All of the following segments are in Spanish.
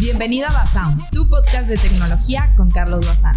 Bienvenido a Basound, tu podcast de tecnología con Carlos Bazán.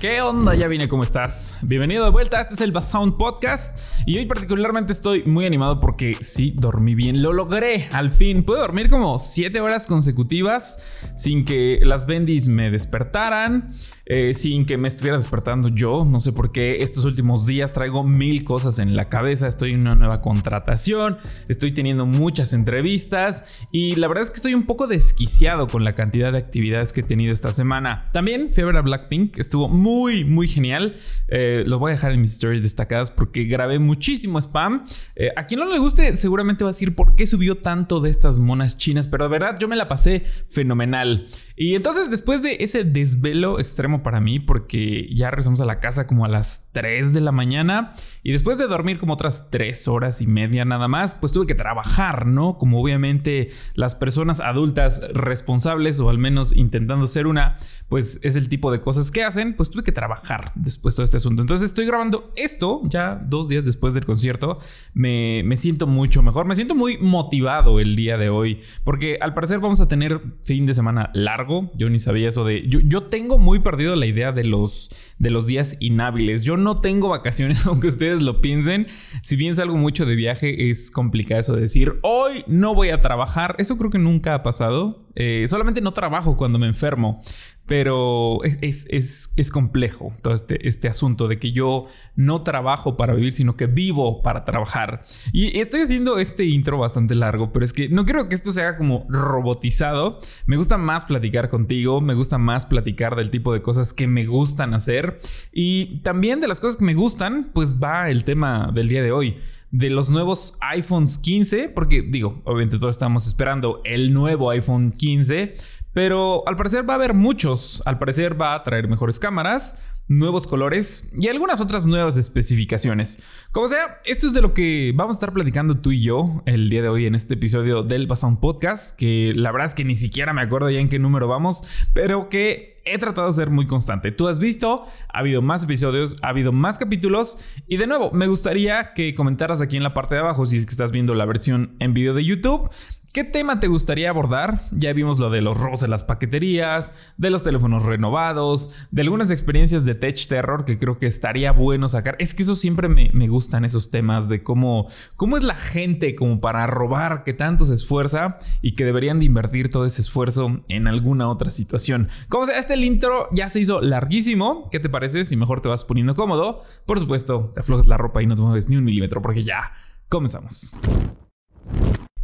¿Qué onda? Ya vine, ¿cómo estás? Bienvenido de vuelta, este es el Basound Podcast y hoy particularmente estoy muy animado porque sí, dormí bien, lo logré, al fin, pude dormir como 7 horas consecutivas sin que las bendis me despertaran, eh, sin que me estuviera despertando yo, no sé por qué estos últimos días traigo mil cosas en la cabeza, estoy en una nueva contratación, estoy teniendo muchas entrevistas y la verdad es que estoy un poco desquiciado con la cantidad de actividades que he tenido esta semana. También fui a Blackpink, estuvo muy, muy genial. Eh, lo voy a dejar en mis stories destacadas porque grabé muchísimo spam. Eh, a quien no le guste, seguramente va a decir por qué subió tanto de estas monas chinas, pero de verdad yo me la pasé fenomenal. Y entonces, después de ese desvelo extremo para mí, porque ya regresamos a la casa como a las 3 de la mañana, y después de dormir como otras 3 horas y media nada más, pues tuve que trabajar, ¿no? Como obviamente las personas adultas responsables, o al menos intentando ser una, pues es el tipo de cosas que hacen, pues tuve que trabajar después de todo este asunto. Entonces estoy grabando esto ya dos días después del concierto. Me, me siento mucho mejor, me siento muy motivado el día de hoy, porque al parecer vamos a tener fin de semana largo. Yo ni sabía eso de... Yo, yo tengo muy perdido la idea de los, de los días inhábiles. Yo no tengo vacaciones, aunque ustedes lo piensen. Si bien salgo mucho de viaje, es complicado eso de decir, hoy no voy a trabajar. Eso creo que nunca ha pasado. Eh, solamente no trabajo cuando me enfermo. Pero es, es, complejo todo este, este, asunto de que yo no trabajo para vivir, sino que vivo para trabajar. Y estoy haciendo este intro bastante largo, pero es que no quiero que esto se haga como robotizado. Me gusta más platicar contigo, me gusta más platicar del tipo de cosas que me gustan hacer. Y también de las cosas que me gustan, pues va el tema del día de hoy de los nuevos iPhones 15, porque digo, obviamente todos estamos esperando el nuevo iPhone 15, pero al parecer va a haber muchos. Al parecer va a traer mejores cámaras, nuevos colores y algunas otras nuevas especificaciones. Como sea, esto es de lo que vamos a estar platicando tú y yo el día de hoy en este episodio del Basound Podcast, que la verdad es que ni siquiera me acuerdo ya en qué número vamos, pero que he tratado de ser muy constante. Tú has visto, ha habido más episodios, ha habido más capítulos y de nuevo, me gustaría que comentaras aquí en la parte de abajo si es que estás viendo la versión en video de YouTube ¿Qué tema te gustaría abordar? Ya vimos lo de los robos en las paqueterías, de los teléfonos renovados, de algunas experiencias de Tech Terror que creo que estaría bueno sacar. Es que eso siempre me, gustan esos temas de cómo, cómo es la gente como para robar, que tanto se esfuerza y que deberían de invertir todo ese esfuerzo en alguna otra situación. Como sea, este intro ya se hizo larguísimo. ¿Qué te parece si mejor te vas poniendo cómodo? Por supuesto, te aflojas la ropa y no te mueves ni un milímetro porque ya comenzamos.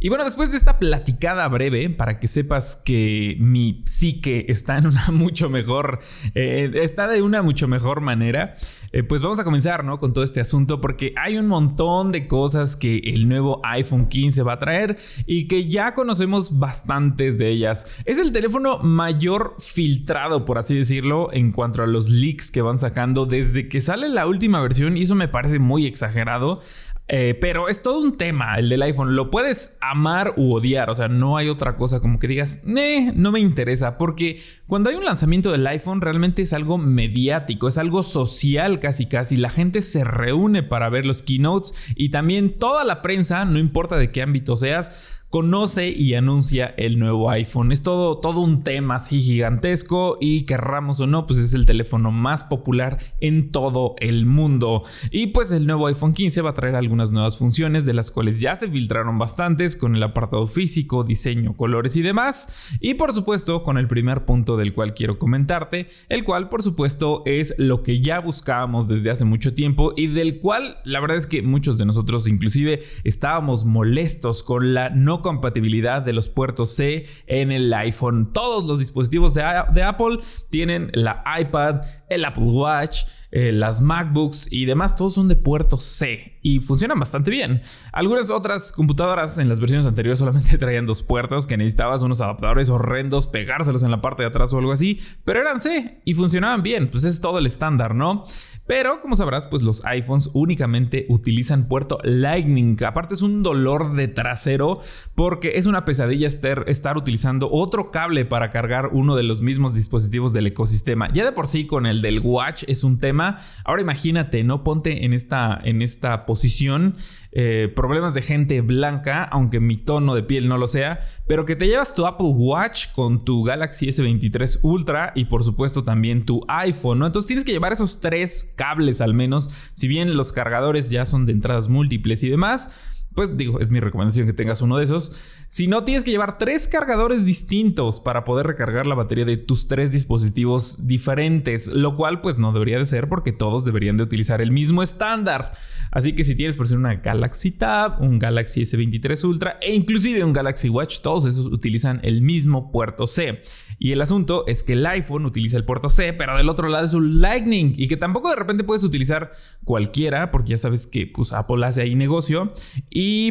Y bueno, después de esta platicada breve, para que sepas que mi psique está en una mucho mejor, eh, está de una mucho mejor manera, eh, pues vamos a comenzar, ¿no? Con todo este asunto, porque hay un montón de cosas que el nuevo iPhone 15 va a traer y que ya conocemos bastantes de ellas. Es el teléfono mayor filtrado, por así decirlo, en cuanto a los leaks que van sacando desde que sale la última versión, y eso me parece muy exagerado. Eh, pero es todo un tema el del iPhone. Lo puedes amar u odiar. O sea, no hay otra cosa como que digas, no me interesa. Porque cuando hay un lanzamiento del iPhone, realmente es algo mediático, es algo social casi casi. La gente se reúne para ver los keynotes y también toda la prensa, no importa de qué ámbito seas, conoce y anuncia el nuevo iPhone. Es todo, todo un tema así gigantesco y querramos o no, pues es el teléfono más popular en todo el mundo. Y pues el nuevo iPhone 15 va a traer algunas nuevas funciones de las cuales ya se filtraron bastantes con el apartado físico, diseño, colores y demás. Y por supuesto con el primer punto del cual quiero comentarte, el cual por supuesto es lo que ya buscábamos desde hace mucho tiempo y del cual la verdad es que muchos de nosotros inclusive estábamos molestos con la no compatibilidad de los puertos C en el iPhone. Todos los dispositivos de, Apple tienen la iPad, el Apple Watch, eh, las MacBooks y demás, todos son de puerto C y funcionan bastante bien. Algunas otras computadoras en las versiones anteriores solamente traían dos puertos que necesitabas unos adaptadores horrendos, pegárselos en la parte de atrás o algo así, pero eran C y funcionaban bien, pues es todo el estándar, ¿no? Pero como sabrás, pues los iPhones únicamente utilizan puerto Lightning. Aparte es un dolor de trasero porque es una pesadilla estar, estar utilizando otro cable para cargar uno de los mismos dispositivos del ecosistema. Ya de por sí con el del Watch es un tema Ahora imagínate, ¿no? Ponte en esta, en esta posición eh, problemas de gente blanca, aunque mi tono de piel no lo sea, pero que te llevas tu Apple Watch con tu Galaxy S23 Ultra y por supuesto también tu iPhone, ¿no? Entonces tienes que llevar esos tres cables al menos, si bien los cargadores ya son de entradas múltiples y demás pues digo, es mi recomendación que tengas uno de esos. Si no, tienes que llevar tres cargadores distintos para poder recargar la batería de tus tres dispositivos diferentes, lo cual pues no debería de ser porque todos deberían de utilizar el mismo estándar. Así que si tienes por ejemplo una Galaxy Tab, un Galaxy S23 Ultra e inclusive un Galaxy Watch, todos esos utilizan el mismo puerto C. Y el asunto es que el iPhone utiliza el puerto C, pero del otro lado es un Lightning y que tampoco de repente puedes utilizar cualquiera porque ya sabes que pues Apple hace ahí negocio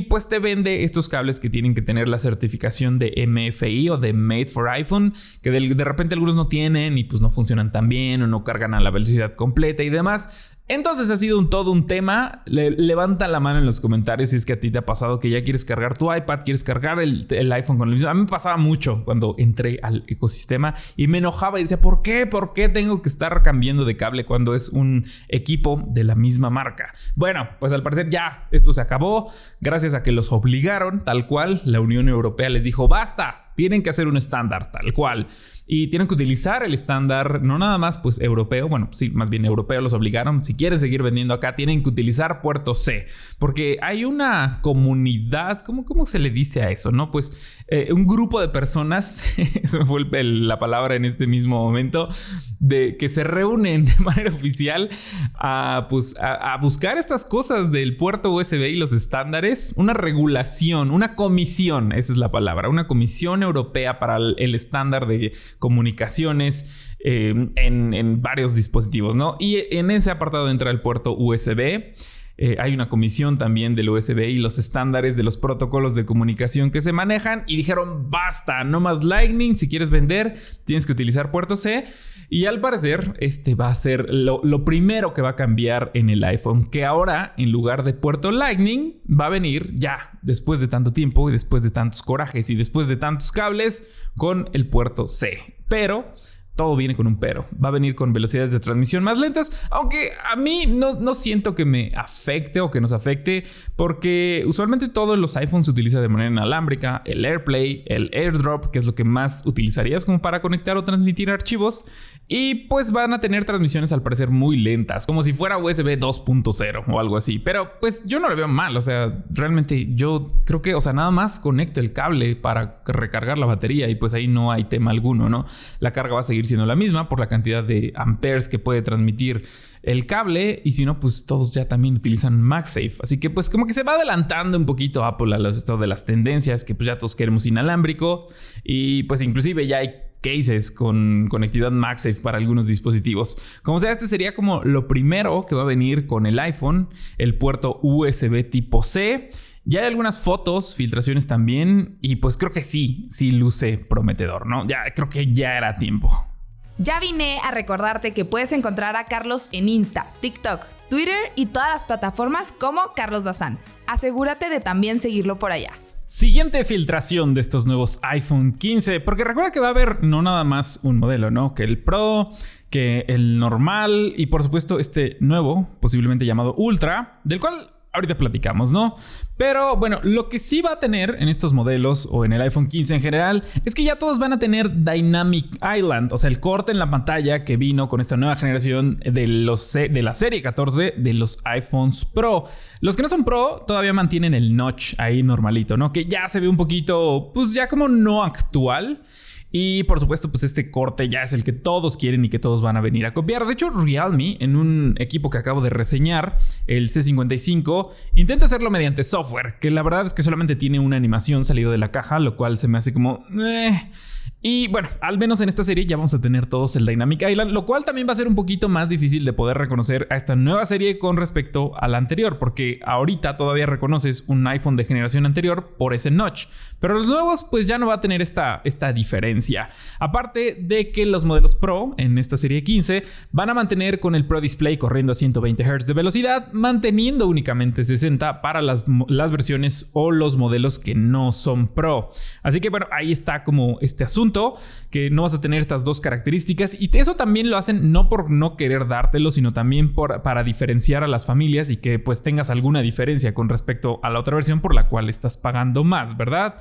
pues te vende estos cables que tienen que tener la certificación de MFI o de Made for iPhone, que de repente algunos no tienen y pues no funcionan tan bien o no cargan a la velocidad completa y demás. Entonces ha sido todo un tema. levanta la mano en los comentarios si es que a ti te ha pasado que ya quieres cargar tu iPad, quieres cargar el, iPhone con el mismo. A mí me pasaba mucho cuando entré al ecosistema y me enojaba y decía, ¿por qué? ¿Por qué tengo que estar cambiando de cable cuando es un equipo de la misma marca? Bueno, pues al parecer ya esto se acabó gracias a que los obligaron tal cual. La Unión Europea les dijo, basta, tienen que hacer un estándar tal cual. Y tienen que utilizar el estándar, no nada más pues europeo, bueno, sí, más bien europeo los obligaron. Si quieren seguir vendiendo acá, tienen que utilizar puerto C. Porque hay una comunidad, ¿cómo, cómo se le dice a eso? ¿No? Pues eh, un grupo de personas, eso fue la palabra en este mismo momento, de que se reúnen de manera oficial a, pues, a, buscar estas cosas del puerto USB y los estándares. Una regulación, una comisión, esa es la palabra, una comisión europea para el, estándar de comunicaciones eh, en, en, varios dispositivos, ¿no? Y en ese apartado entra el puerto USB. Eh, hay una comisión también del USB y los estándares de los protocolos de comunicación que se manejan y dijeron basta, no más Lightning, si quieres vender tienes que utilizar puerto C. Y al parecer, este va a ser lo, lo, primero que va a cambiar en el iPhone, que ahora en lugar de puerto Lightning va a venir ya, después de tanto tiempo y después de tantos corajes y después de tantos cables, con el puerto C. Pero todo viene con un pero. Va a venir con velocidades de transmisión más lentas, aunque a mí no, siento que me afecte o que nos afecte, porque usualmente todo en los iPhones se utiliza de manera inalámbrica, el AirPlay, el AirDrop, que es lo que más utilizarías como para conectar o transmitir archivos, y pues van a tener transmisiones al parecer muy lentas, como si fuera USB 2.0 o algo así, pero pues yo no lo veo mal, o sea, realmente yo creo que, o sea, nada más conecto el cable para recargar la batería y pues ahí no hay tema alguno, ¿no? La carga va a seguir siendo la misma por la cantidad de amperes que puede transmitir el cable y si no pues todos ya también utilizan MagSafe así que pues como que se va adelantando un poquito Apple a los estados de las tendencias que pues ya todos queremos inalámbrico y pues inclusive ya hay cases con conectividad MagSafe para algunos dispositivos. Como sea, este sería como lo primero que va a venir con el iPhone, el puerto USB tipo C ya hay algunas fotos, filtraciones también, y pues creo que sí, sí luce prometedor, ¿no? Ya creo que ya era tiempo. Ya vine a recordarte que puedes encontrar a Carlos en Insta, TikTok, Twitter y todas las plataformas como Carlos Bazán. Asegúrate de también seguirlo por allá. Siguiente filtración de estos nuevos iPhone 15, porque recuerda que va a haber no nada más un modelo, ¿no? Que el Pro, que el normal y por supuesto este nuevo, posiblemente llamado Ultra, del cual ahorita platicamos, ¿no? Pero bueno, lo que sí va a tener en estos modelos o en el iPhone 15 en general es que ya todos van a tener Dynamic Island, o sea, el corte en la pantalla que vino con esta nueva generación de, los, de la serie 14 de los iPhones Pro. Los que no son Pro todavía mantienen el notch ahí normalito, ¿no? Que ya se ve un poquito, pues ya como no actual. Y por supuesto, pues este corte ya es el que todos quieren y que todos van a venir a copiar. De hecho, Realme, en un equipo que acabo de reseñar, el C55, intenta hacerlo mediante software, que la verdad es que solamente tiene una animación salido de la caja, lo cual se me hace como... Eh, y bueno, al menos en esta serie ya vamos a tener todos el Dynamic Island, lo cual también va a ser un poquito más difícil de poder reconocer a esta nueva serie con respecto a la anterior, porque ahorita todavía reconoces un iPhone de generación anterior por ese notch, pero los nuevos pues ya no va a tener esta, esta diferencia. Aparte de que los modelos Pro en esta serie 15 van a mantener con el Pro Display corriendo a 120 Hz de velocidad, manteniendo únicamente 60 para las, las versiones o los modelos que no son Pro. Así que bueno, ahí está como este asunto que no vas a tener estas dos características y eso también lo hacen no por no querer dártelo, sino también para diferenciar a las familias y que pues tengas alguna diferencia con respecto a la otra versión por la cual estás pagando más, ¿verdad?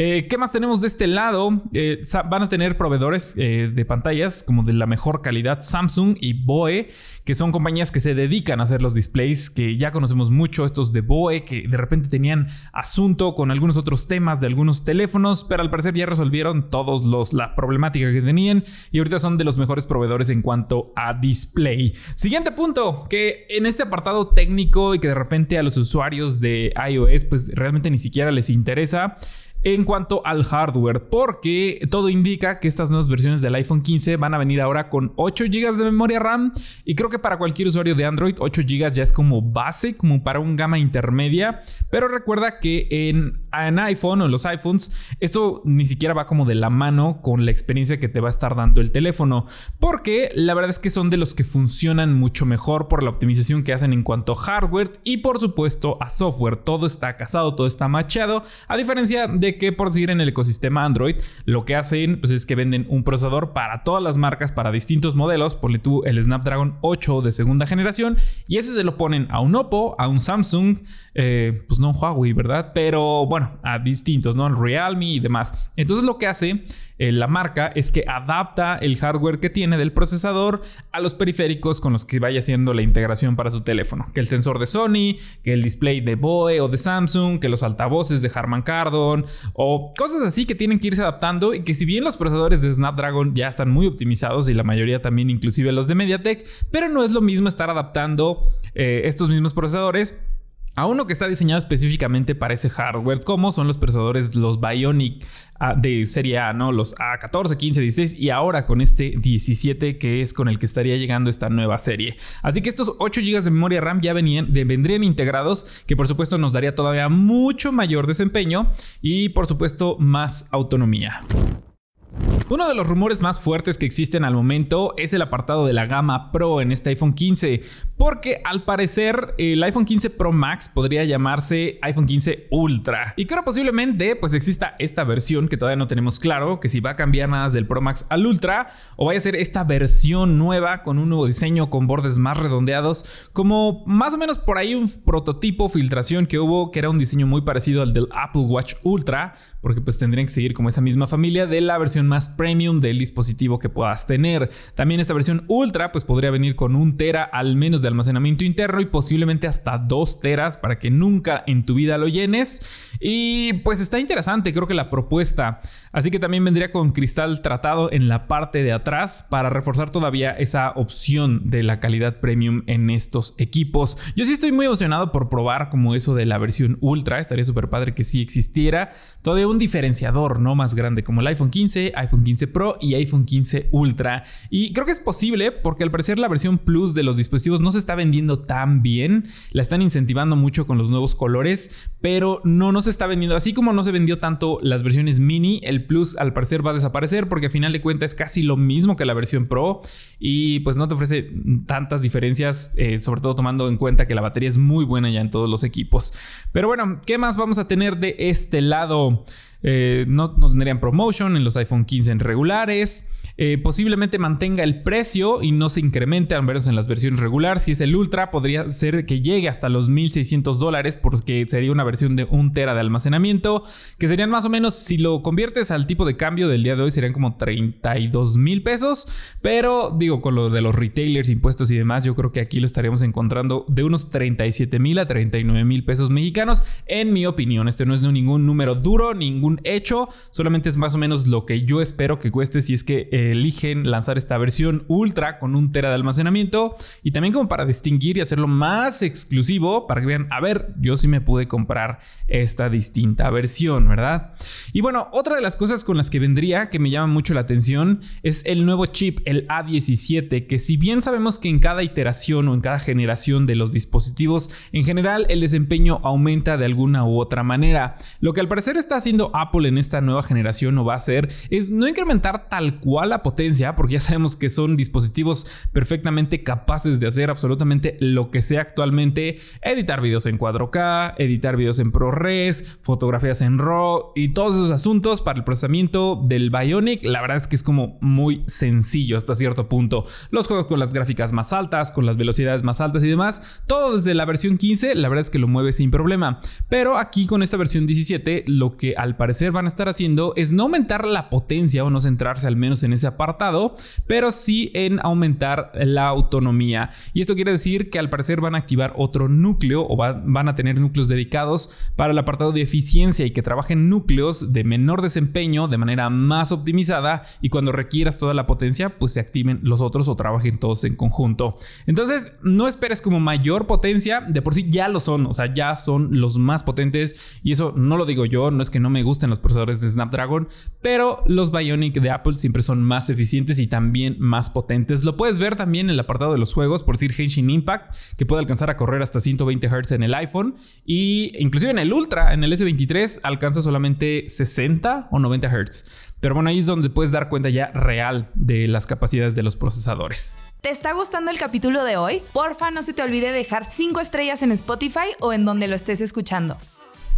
Eh, ¿Qué más tenemos de este lado? Eh, van a tener proveedores eh, de pantallas como de la mejor calidad Samsung y BOE, que son compañías que se dedican a hacer los displays, que ya conocemos mucho, estos de BOE, que de repente tenían asunto con algunos otros temas de algunos teléfonos, pero al parecer ya resolvieron todos los la problemática que tenían y ahorita son de los mejores proveedores en cuanto a display. Siguiente punto, que en este apartado técnico y que de repente a los usuarios de iOS pues realmente ni siquiera les interesa en cuanto al hardware, porque todo indica que estas nuevas versiones del iPhone 15 van a venir ahora con 8 GB de memoria RAM. Y creo que para cualquier usuario de Android 8 GB ya es como base, como para un gama intermedia, pero recuerda que en, en iPhone o en los iPhones esto ni siquiera va como de la mano con la experiencia que te va a estar dando el teléfono, porque la verdad es que son de los que funcionan mucho mejor por la optimización que hacen en cuanto a hardware y por supuesto a software, todo está casado, todo está machado, a diferencia de que por seguir en el ecosistema Android, lo que hacen pues, es que venden un procesador para todas las marcas, para distintos modelos. Ponle tú el Snapdragon 8 de segunda generación y ese se lo ponen a un Oppo, a un Samsung, eh, pues no un Huawei, ¿verdad? Pero bueno, a distintos, ¿no? Realme y demás. Entonces lo que hace eh, la marca es que adapta el hardware que tiene del procesador a los periféricos con los que vaya haciendo la integración para su teléfono. Que el sensor de Sony, que el display de BOE o de Samsung, que los altavoces de Harman Kardon o cosas así que tienen que irse adaptando y que si bien los procesadores de Snapdragon ya están muy optimizados y la mayoría también inclusive los de MediaTek, pero no es lo mismo estar adaptando eh, estos mismos procesadores a uno que está diseñado específicamente para ese hardware, como son los procesadores, los Bionic ah, de serie A, ¿no? Los A14, 15, 16 y ahora con este 17 que es con el que estaría llegando esta nueva serie. Así que estos 8 GB de memoria RAM ya venían, vendrían integrados, que por supuesto nos daría todavía mucho mayor desempeño y por supuesto más autonomía. Uno de los rumores más fuertes que existen al momento es el apartado de la gama Pro en este iPhone 15, porque al parecer el iPhone 15 Pro Max podría llamarse iPhone 15 Ultra. Y creo posiblemente pues exista esta versión que todavía no tenemos claro, que si va a cambiar nada del Pro Max al Ultra o vaya a ser esta versión nueva con un nuevo diseño con bordes más redondeados, como más o menos por ahí un prototipo filtración que hubo que era un diseño muy parecido al del Apple Watch Ultra, porque pues tendrían que seguir como esa misma familia de la versión más premium del dispositivo que puedas tener. También esta versión Ultra pues podría venir con un tera al menos de almacenamiento interno y posiblemente hasta dos teras para que nunca en tu vida lo llenes. Y pues está interesante creo que la propuesta. Así que también vendría con cristal tratado en la parte de atrás para reforzar todavía esa opción de la calidad premium en estos equipos. Yo sí estoy muy emocionado por probar como eso de la versión Ultra. Estaría súper padre que sí existiera todavía un diferenciador no más grande como el iPhone 15, iPhone 15 Pro y iPhone 15 Ultra. Y creo que es posible porque al parecer la versión Plus de los dispositivos no se está vendiendo tan bien. La están incentivando mucho con los nuevos colores, pero no nos está vendiendo. Así como no se vendió tanto las versiones mini, el Plus al parecer va a desaparecer porque a final de cuentas es casi lo mismo que la versión Pro y pues no te ofrece tantas diferencias, eh, sobre todo tomando en cuenta que la batería es muy buena ya en todos los equipos. Pero bueno, ¿qué más vamos a tener de este lado? Eh, no, no, tendrían promotion en los iPhone 15 en regulares. Eh, posiblemente mantenga el precio y no se incremente, al menos en las versiones regular. Si es el Ultra, podría ser que llegue hasta los 1600 dólares, porque sería una versión de un tera de almacenamiento, que serían más o menos, si lo conviertes al tipo de cambio del día de hoy, serían como 32 mil pesos. Pero digo, con lo de los retailers, impuestos y demás, yo creo que aquí lo estaríamos encontrando de unos 37 mil a 39 mil pesos mexicanos, en mi opinión. Este no es ningún número duro, ningún hecho, solamente es más o menos lo que yo espero que cueste si es que. Eh, eligen lanzar esta versión ultra con un tera de almacenamiento y también como para distinguir y hacerlo más exclusivo para que vean, a ver, yo sí me pude comprar esta distinta versión, ¿verdad? Y bueno, otra de las cosas con las que vendría que me llama mucho la atención es el nuevo chip, el A17, que si bien sabemos que en cada iteración o en cada generación de los dispositivos, en general el desempeño aumenta de alguna u otra manera. Lo que al parecer está haciendo Apple en esta nueva generación o va a hacer es no incrementar tal cual la potencia, porque ya sabemos que son dispositivos perfectamente capaces de hacer absolutamente lo que sea actualmente, editar videos en 4K, editar videos en ProRes, fotografías en RAW y todos esos asuntos para el procesamiento del Bionic, la verdad es que es como muy sencillo hasta cierto punto. Los juegos con las gráficas más altas, con las velocidades más altas y demás, todo desde la versión 15, la verdad es que lo mueve sin problema. Pero aquí con esta versión 17, lo que al parecer van a estar haciendo es no aumentar la potencia o no centrarse al menos en ese apartado, pero sí en aumentar la autonomía. Y esto quiere decir que al parecer van a activar otro núcleo o van a tener núcleos dedicados para el apartado de eficiencia y que trabajen núcleos de menor desempeño de manera más optimizada y cuando requieras toda la potencia, pues se activen los otros o trabajen todos en conjunto. Entonces, no esperes como mayor potencia, de por sí ya lo son, o sea, ya son los más potentes y eso no lo digo yo, no es que no me gusten los procesadores de Snapdragon, pero los Bionic de Apple siempre son más eficientes y también más potentes. Lo puedes ver también en el apartado de los juegos, por decir Henshin Impact, que puede alcanzar a correr hasta 120 Hz en el iPhone y inclusive en el Ultra, en el S23 alcanza solamente 60 o 90 Hz. Pero bueno, ahí es donde puedes dar cuenta ya real de las capacidades de los procesadores. ¿Te está gustando el capítulo de hoy? Porfa, no se te olvide dejar 5 estrellas en Spotify o en donde lo estés escuchando.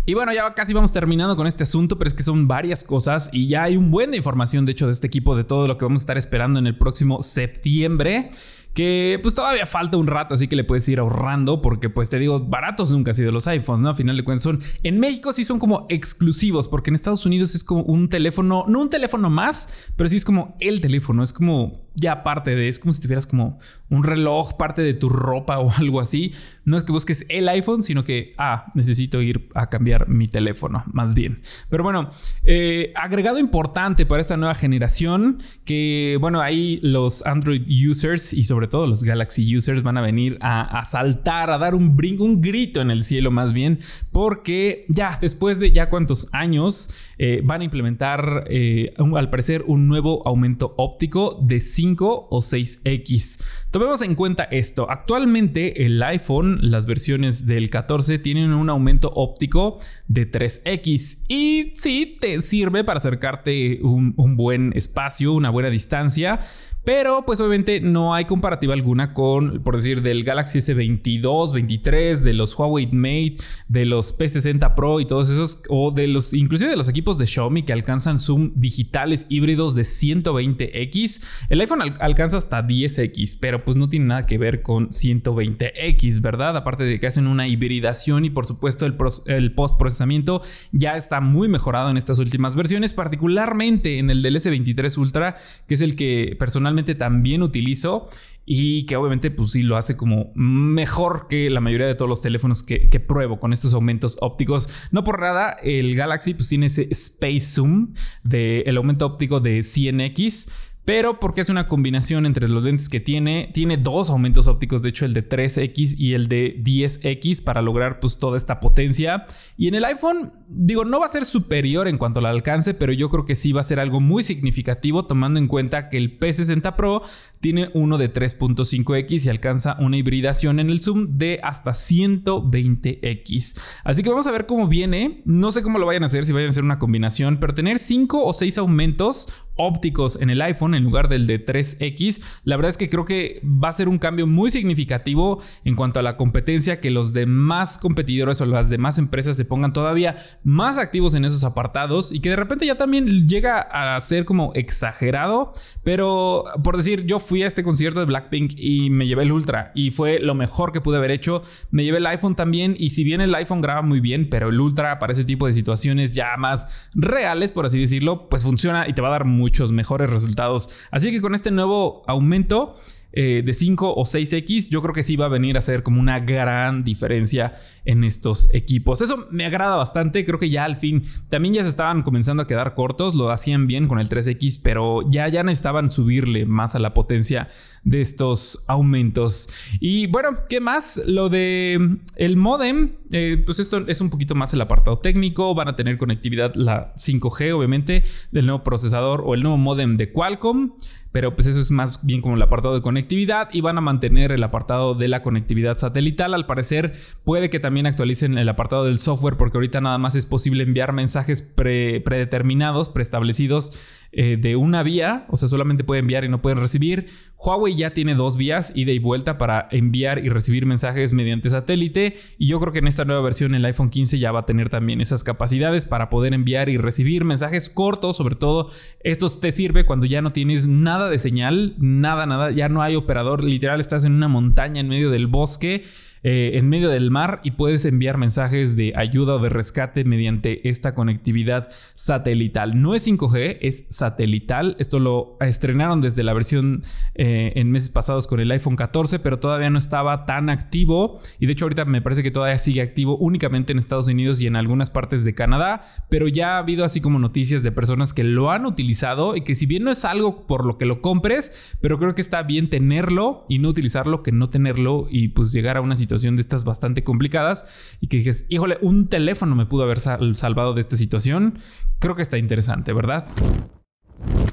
Y bueno, ya casi vamos terminando con este asunto, pero es que son varias cosas y ya hay un buen de información, de hecho, de este equipo, de todo lo que vamos a estar esperando en el próximo septiembre que pues todavía falta un rato, así que le puedes ir ahorrando porque pues te digo, baratos nunca han sido los iPhones, ¿no? A final de cuentas son, en México sí son como exclusivos, porque en Estados Unidos es como un teléfono, no un teléfono más, pero sí es como el teléfono, es como ya parte de, es como si tuvieras como un reloj, parte de tu ropa o algo así. No es que busques el iPhone, sino que, ah, necesito ir a cambiar mi teléfono, más bien. Pero bueno, eh, agregado importante para esta nueva generación, que bueno, ahí los Android users y sobre todo los Galaxy users van a venir a, saltar, a dar un brinco, un grito en el cielo más bien, porque ya después de ya cuántos años eh, van a implementar eh, al parecer un nuevo aumento óptico de 5 o 6X. Tomemos en cuenta esto. Actualmente el iPhone, las versiones del 14 tienen un aumento óptico de 3X y sí te sirve para acercarte un, un buen espacio, una buena distancia. Pero pues obviamente no hay comparativa alguna con, por decir, del Galaxy S22, 23, de los Huawei Mate, de los P60 Pro y todos esos, o de los, inclusive de los equipos de Xiaomi que alcanzan zoom digitales híbridos de 120x. El iPhone alcanza hasta 10x, pero pues no tiene nada que ver con 120x, ¿verdad? Aparte de que hacen una hibridación y por supuesto el, el post procesamiento ya está muy mejorado en estas últimas versiones, particularmente en el del S23 Ultra, que es el que personalmente también utilizo y que obviamente pues sí lo hace como mejor que la mayoría de todos los teléfonos que, pruebo con estos aumentos ópticos. No por nada, el Galaxy pues tiene ese Space Zoom del el aumento óptico de 100x pero porque es una combinación entre los lentes que tiene, tiene dos aumentos ópticos, de hecho el de 3X y el de 10X para lograr pues toda esta potencia. Y en el iPhone, digo, no va a ser superior en cuanto al alcance, pero yo creo que sí va a ser algo muy significativo tomando en cuenta que el P60 Pro tiene uno de 3.5X y alcanza una hibridación en el zoom de hasta 120X. Así que vamos a ver cómo viene. No sé cómo lo vayan a hacer, si vayan a hacer una combinación, pero tener 5 o 6 aumentos ópticos en el iPhone en lugar del de 3X, la verdad es que creo que va a ser un cambio muy significativo en cuanto a la competencia, que los demás competidores o las demás empresas se pongan todavía más activos en esos apartados y que de repente ya también llega a ser como exagerado, pero por decir, yo fui a este concierto de Blackpink y me llevé el Ultra y fue lo mejor que pude haber hecho, me llevé el iPhone también y si bien el iPhone graba muy bien, pero el Ultra para ese tipo de situaciones ya más reales, por así decirlo, pues funciona y te va a dar muchos mejores resultados. Así que con este nuevo aumento eh, de 5 o 6X, yo creo que sí va a venir a ser como una gran diferencia en estos equipos. Eso me agrada bastante, creo que ya al fin también ya se estaban comenzando a quedar cortos, lo hacían bien con el 3X, pero ya, ya necesitaban subirle más a la potencia de estos aumentos. Y bueno, ¿qué más? Lo de el modem, eh, pues esto es un poquito más el apartado técnico, van a tener conectividad la 5G obviamente del nuevo procesador o el nuevo modem de Qualcomm. Pero pues eso es más bien como el apartado de conectividad y van a mantener el apartado de la conectividad satelital. Al parecer puede que también actualicen el apartado del software porque ahorita nada más es posible enviar mensajes predeterminados, preestablecidos eh, de una vía, o sea, solamente puede enviar y no puede recibir. Huawei ya tiene dos vías, ida y vuelta, para enviar y recibir mensajes mediante satélite. Y yo creo que en esta nueva versión el iPhone 15 ya va a tener también esas capacidades para poder enviar y recibir mensajes cortos. Sobre todo, esto te sirve cuando ya no tienes nada de señal, nada, nada, ya no hay operador. Literal, estás en una montaña en medio del bosque eh, en medio del mar y puedes enviar mensajes de ayuda o de rescate mediante esta conectividad satelital. No es 5G, es satelital. Esto lo estrenaron desde la versión eh, en meses pasados con el iPhone 14, pero todavía no estaba tan activo. Y de hecho ahorita me parece que todavía sigue activo únicamente en Estados Unidos y en algunas partes de Canadá. Pero ya ha habido así como noticias de personas que lo han utilizado y que si bien no es algo por lo que lo compres, pero creo que está bien tenerlo y no utilizarlo que no tenerlo y pues llegar a una situación de estas bastante complicadas y que dices, híjole, un teléfono me pudo haber salvado de esta situación, creo que está interesante, ¿verdad?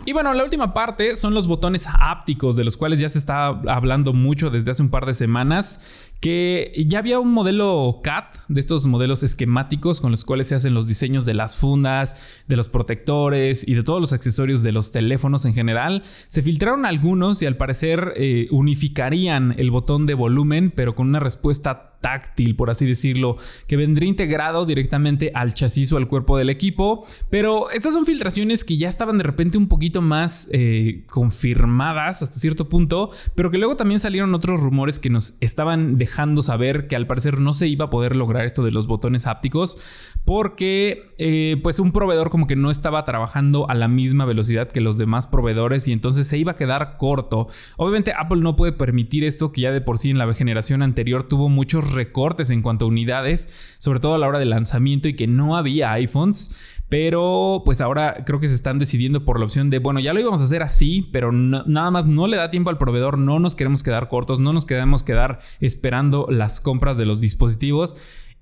Y bueno, la última parte son los botones ápticos, de los cuales ya se está hablando mucho desde hace un par de semanas, que ya había un modelo CAT, de estos modelos esquemáticos con los cuales se hacen los diseños de las fundas, de los protectores y de todos los accesorios de los teléfonos en general. Se filtraron algunos y al parecer eh, unificarían el botón de volumen, pero con una respuesta táctil, por así decirlo, que vendría integrado directamente al chasis o al cuerpo del equipo. Pero estas son filtraciones que ya estaban de repente un poquito más eh, confirmadas hasta cierto punto, pero que luego también salieron otros rumores que nos estaban dejando saber que al parecer no se iba a poder lograr esto de los botones hápticos porque eh, pues un proveedor como que no estaba trabajando a la misma velocidad que los demás proveedores y entonces se iba a quedar corto. Obviamente Apple no puede permitir esto que ya de por sí en la generación anterior tuvo muchos recortes en cuanto a unidades, sobre todo a la hora del lanzamiento y que no había iPhones. Pero pues ahora creo que se están decidiendo por la opción de, bueno, ya lo íbamos a hacer así, pero nada más no le da tiempo al proveedor, no nos queremos quedar cortos, no nos queremos quedar esperando las compras de los dispositivos.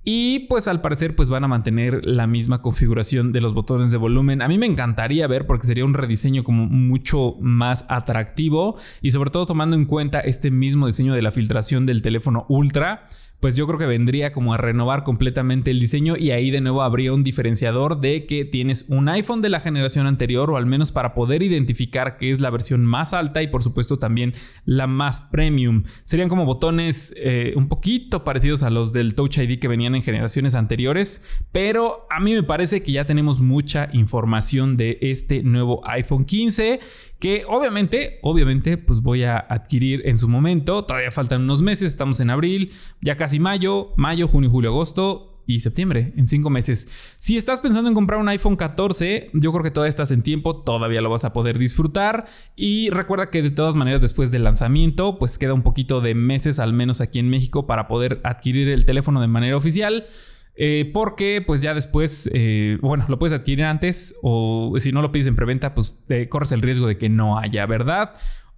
Y pues al parecer pues van a mantener la misma configuración de los botones de volumen. A mí me encantaría ver porque sería un rediseño como mucho más atractivo y sobre todo tomando en cuenta este mismo diseño de la filtración del teléfono Ultra pues yo creo que vendría como a renovar completamente el diseño y ahí de nuevo habría un diferenciador de que tienes un iPhone de la generación anterior o al menos para poder identificar que es la versión más alta y por supuesto también la más premium. Serían como botones eh, un poquito parecidos a los del Touch ID que venían en generaciones anteriores, pero a mí me parece que ya tenemos mucha información de este nuevo iPhone 15 que obviamente, obviamente, pues voy a adquirir en su momento. Todavía faltan unos meses, estamos en abril, ya casi mayo, mayo, junio, julio, agosto y septiembre, en cinco meses. Si estás pensando en comprar un iPhone 14, yo creo que todavía estás en tiempo, todavía lo vas a poder disfrutar. Y recuerda que de todas maneras después del lanzamiento, pues queda un poquito de meses, al menos aquí en México, para poder adquirir el teléfono de manera oficial. Eh, porque pues ya después, eh, bueno, lo puedes adquirir antes o si no lo pides en preventa, pues te corres el riesgo de que no haya, ¿verdad?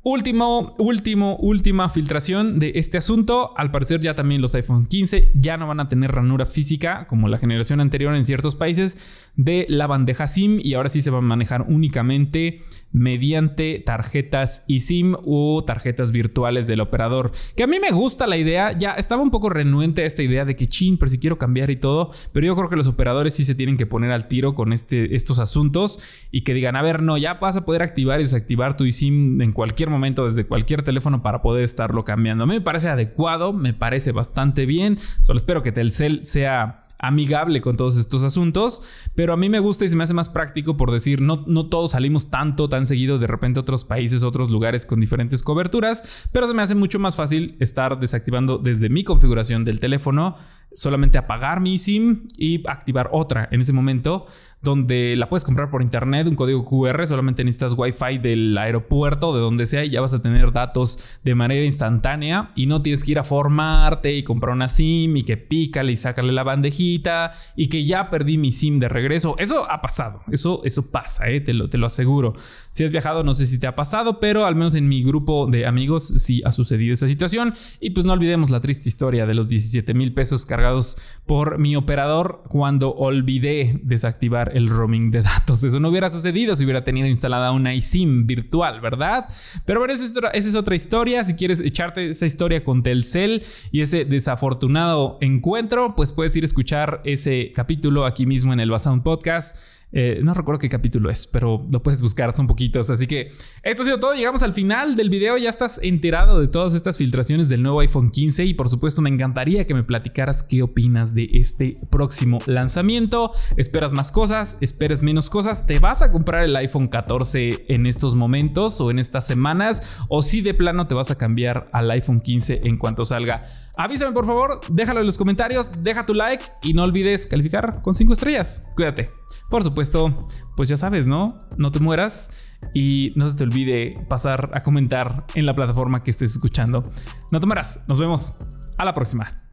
Último, último, última filtración de este asunto. Al parecer ya también los iPhone 15 ya no van a tener ranura física como la generación anterior en ciertos países de la bandeja SIM y ahora sí se va a manejar únicamente mediante tarjetas eSIM o tarjetas virtuales del operador. Que a mí me gusta la idea, ya estaba un poco renuente a esta idea de que chin, pero si quiero cambiar y todo, pero yo creo que los operadores sí se tienen que poner al tiro con este, estos asuntos y que digan, a ver, no, ya vas a poder activar y desactivar tu eSIM en cualquier momento desde cualquier teléfono para poder estarlo cambiando. A mí me parece adecuado, me parece bastante bien, solo espero que Telcel sea amigable con todos estos asuntos, pero a mí me gusta y se me hace más práctico por decir, no, no todos salimos tanto, tan seguido de repente a otros países, otros lugares con diferentes coberturas, pero se me hace mucho más fácil estar desactivando desde mi configuración del teléfono, solamente apagar mi SIM y activar otra en ese momento donde la puedes comprar por internet, un código QR, solamente necesitas Wi-Fi del aeropuerto, de donde sea, y ya vas a tener datos de manera instantánea y no tienes que ir a formarte y comprar una SIM y que pícale y sácale la bandejita y que ya perdí mi SIM de regreso. Eso ha pasado, eso, eso pasa, ¿eh? te, lo, te lo aseguro. Si has viajado, no sé si te ha pasado, pero al menos en mi grupo de amigos sí ha sucedido esa situación. Y pues no olvidemos la triste historia de los 17 mil pesos cargados por mi operador cuando olvidé desactivar el roaming de datos. Eso no hubiera sucedido si hubiera tenido instalada una eSIM virtual, ¿verdad? Pero bueno, esa es, otra historia. Si quieres echarte esa historia con Telcel y ese desafortunado encuentro, pues puedes ir a escuchar ese capítulo aquí mismo en el Basound Podcast. Eh, no recuerdo qué capítulo es, pero lo puedes buscar, son poquitos. Así que esto ha sido todo. Llegamos al final del video. Ya estás enterado de todas estas filtraciones del nuevo iPhone 15 y por supuesto me encantaría que me platicaras qué opinas de este próximo lanzamiento. ¿Esperas más cosas? ¿Esperas menos cosas? ¿Te vas a comprar el iPhone 14 en estos momentos o en estas semanas? ¿O si de plano te vas a cambiar al iPhone 15 en cuanto salga? Avísame por favor, déjalo en los comentarios, deja tu like y no olvides calificar con 5 estrellas. Cuídate. Por supuesto, pues ya sabes, ¿no? No te mueras y no se te olvide pasar a comentar en la plataforma que estés escuchando. No te mueras, nos vemos. A la próxima.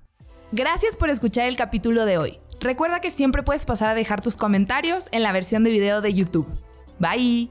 Gracias por escuchar el capítulo de hoy. Recuerda que siempre puedes pasar a dejar tus comentarios en la versión de video de YouTube. Bye.